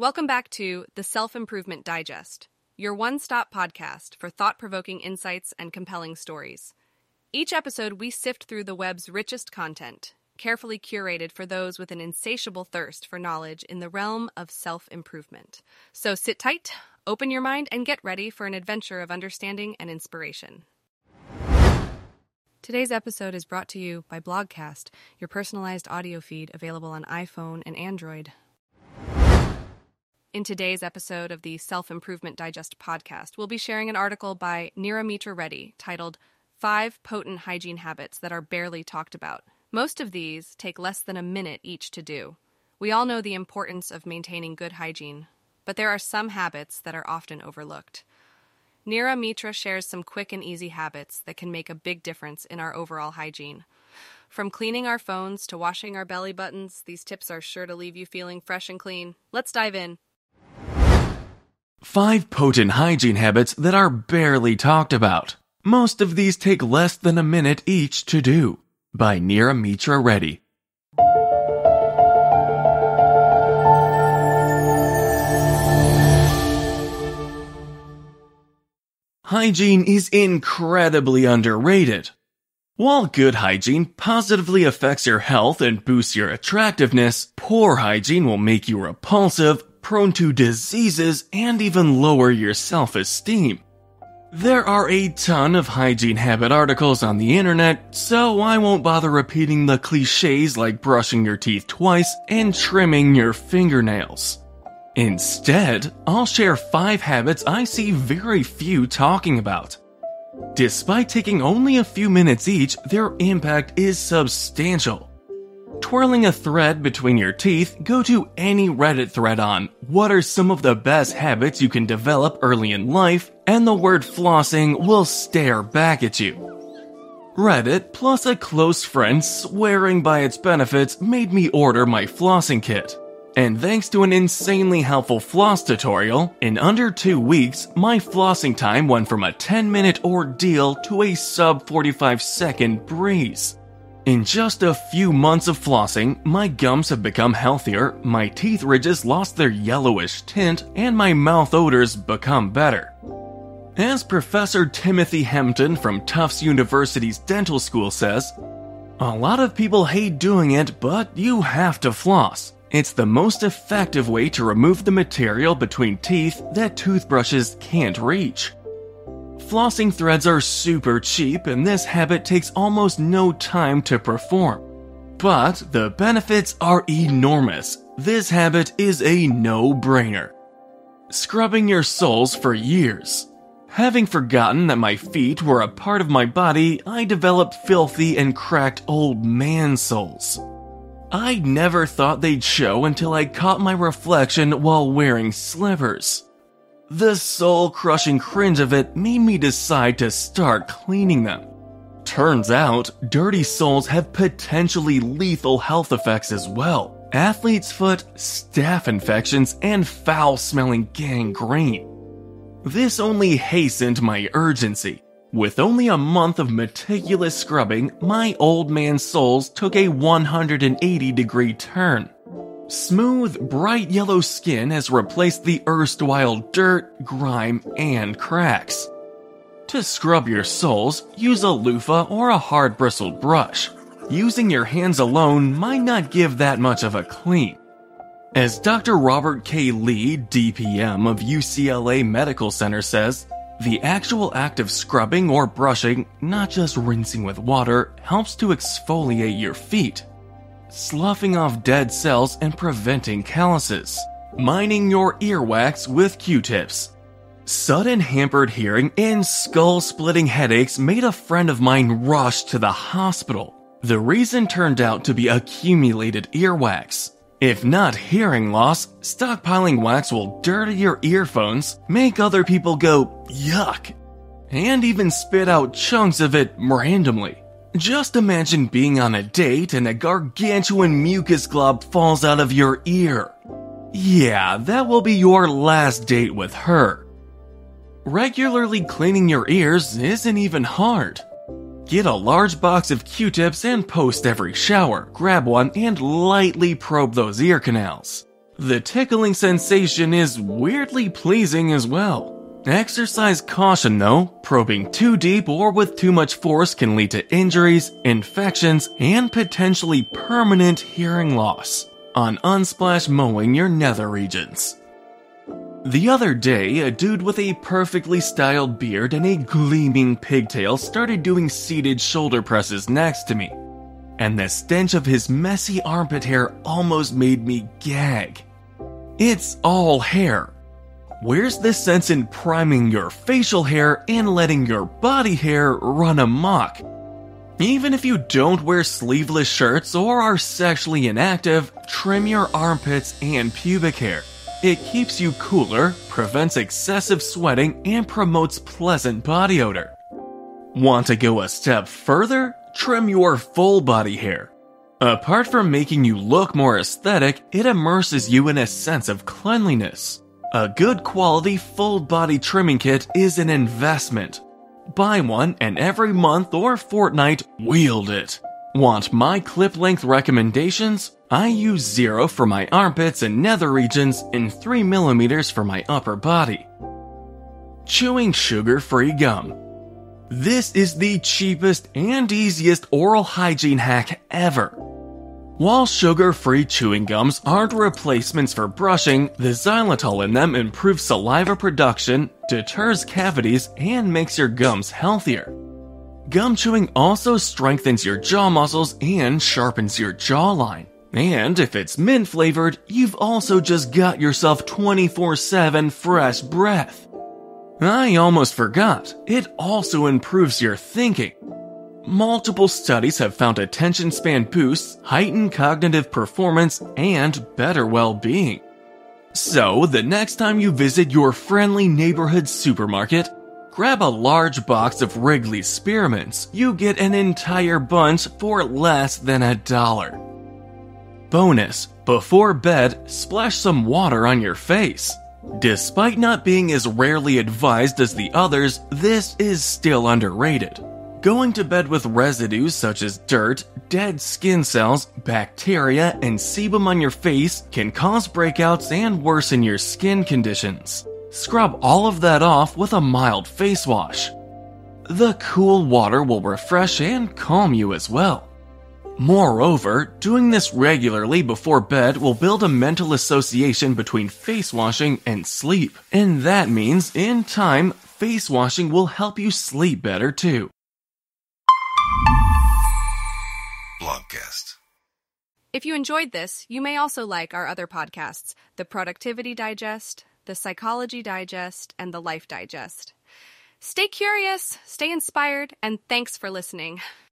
Welcome back to the Self Improvement Digest, your one stop podcast for thought provoking insights and compelling stories. Each episode, we sift through the web's richest content, carefully curated for those with an insatiable thirst for knowledge in the realm of self improvement. So sit tight, open your mind, and get ready for an adventure of understanding and inspiration. Today's episode is brought to you by Blogcast, your personalized audio feed available on iPhone and Android. In today's episode of the Self Improvement Digest podcast, we'll be sharing an article by Neeramitra Reddy titled Five Potent Hygiene Habits That Are Barely Talked About. Most of these take less than a minute each to do. We all know the importance of maintaining good hygiene, but there are some habits that are often overlooked. Neeramitra shares some quick and easy habits that can make a big difference in our overall hygiene. From cleaning our phones to washing our belly buttons, these tips are sure to leave you feeling fresh and clean. Let's dive in. Five potent hygiene habits that are barely talked about. Most of these take less than a minute each to do. By Neeramitra Reddy. Hygiene is incredibly underrated. While good hygiene positively affects your health and boosts your attractiveness, poor hygiene will make you repulsive, prone to diseases, and even lower your self-esteem. There are a ton of hygiene habit articles on the internet, so I won't bother repeating the cliches like brushing your teeth twice and trimming your fingernails. Instead, I'll share five habits I see very few talking about. Despite taking only a few minutes each, their impact is substantial. Twirling a thread between your teeth, go to any Reddit thread on what are some of the best habits you can develop early in life, and the word flossing will stare back at you. Reddit plus a close friend swearing by its benefits made me order my flossing kit. And thanks to an insanely helpful floss tutorial, in under two weeks, my flossing time went from a 10 minute ordeal to a sub 45 second breeze. In just a few months of flossing, my gums have become healthier, my teeth ridges lost their yellowish tint, and my mouth odors become better. As Professor Timothy Hempton from Tufts University's dental school says, a lot of people hate doing it, but you have to floss. It's the most effective way to remove the material between teeth that toothbrushes can't reach. Flossing threads are super cheap, and this habit takes almost no time to perform. But the benefits are enormous. This habit is a no brainer. Scrubbing your soles for years. Having forgotten that my feet were a part of my body, I developed filthy and cracked old man soles. I never thought they'd show until I caught my reflection while wearing slippers. The soul crushing cringe of it made me decide to start cleaning them. Turns out, dirty soles have potentially lethal health effects as well athlete's foot, staph infections, and foul smelling gangrene. This only hastened my urgency. With only a month of meticulous scrubbing, my old man's soles took a 180 degree turn. Smooth, bright yellow skin has replaced the erstwhile dirt, grime, and cracks. To scrub your soles, use a loofah or a hard bristled brush. Using your hands alone might not give that much of a clean. As Dr. Robert K. Lee, DPM of UCLA Medical Center says, the actual act of scrubbing or brushing, not just rinsing with water, helps to exfoliate your feet, sloughing off dead cells and preventing calluses, mining your earwax with Q-tips. Sudden hampered hearing and skull splitting headaches made a friend of mine rush to the hospital. The reason turned out to be accumulated earwax. If not hearing loss, stockpiling wax will dirty your earphones, make other people go yuck, and even spit out chunks of it randomly. Just imagine being on a date and a gargantuan mucus glob falls out of your ear. Yeah, that will be your last date with her. Regularly cleaning your ears isn't even hard. Get a large box of Q-tips and post every shower, grab one and lightly probe those ear canals. The tickling sensation is weirdly pleasing as well. Exercise caution though, probing too deep or with too much force can lead to injuries, infections, and potentially permanent hearing loss on unsplash mowing your nether regions. The other day, a dude with a perfectly styled beard and a gleaming pigtail started doing seated shoulder presses next to me. And the stench of his messy armpit hair almost made me gag. It's all hair. Where's the sense in priming your facial hair and letting your body hair run amok? Even if you don't wear sleeveless shirts or are sexually inactive, trim your armpits and pubic hair. It keeps you cooler, prevents excessive sweating, and promotes pleasant body odor. Want to go a step further? Trim your full body hair. Apart from making you look more aesthetic, it immerses you in a sense of cleanliness. A good quality full body trimming kit is an investment. Buy one and every month or fortnight, wield it. Want my clip length recommendations? I use 0 for my armpits and nether regions and 3mm for my upper body. Chewing sugar free gum. This is the cheapest and easiest oral hygiene hack ever. While sugar free chewing gums aren't replacements for brushing, the xylitol in them improves saliva production, deters cavities, and makes your gums healthier. Gum chewing also strengthens your jaw muscles and sharpens your jawline. And if it's mint flavored, you've also just got yourself 24 7 fresh breath. I almost forgot, it also improves your thinking. Multiple studies have found attention span boosts, heightened cognitive performance, and better well being. So, the next time you visit your friendly neighborhood supermarket, grab a large box of Wrigley's Spearmints. You get an entire bunch for less than a dollar. Bonus, before bed, splash some water on your face. Despite not being as rarely advised as the others, this is still underrated. Going to bed with residues such as dirt, dead skin cells, bacteria, and sebum on your face can cause breakouts and worsen your skin conditions. Scrub all of that off with a mild face wash. The cool water will refresh and calm you as well. Moreover, doing this regularly before bed will build a mental association between face washing and sleep. And that means, in time, face washing will help you sleep better too. Blogcast. If you enjoyed this, you may also like our other podcasts The Productivity Digest, The Psychology Digest, and The Life Digest. Stay curious, stay inspired, and thanks for listening.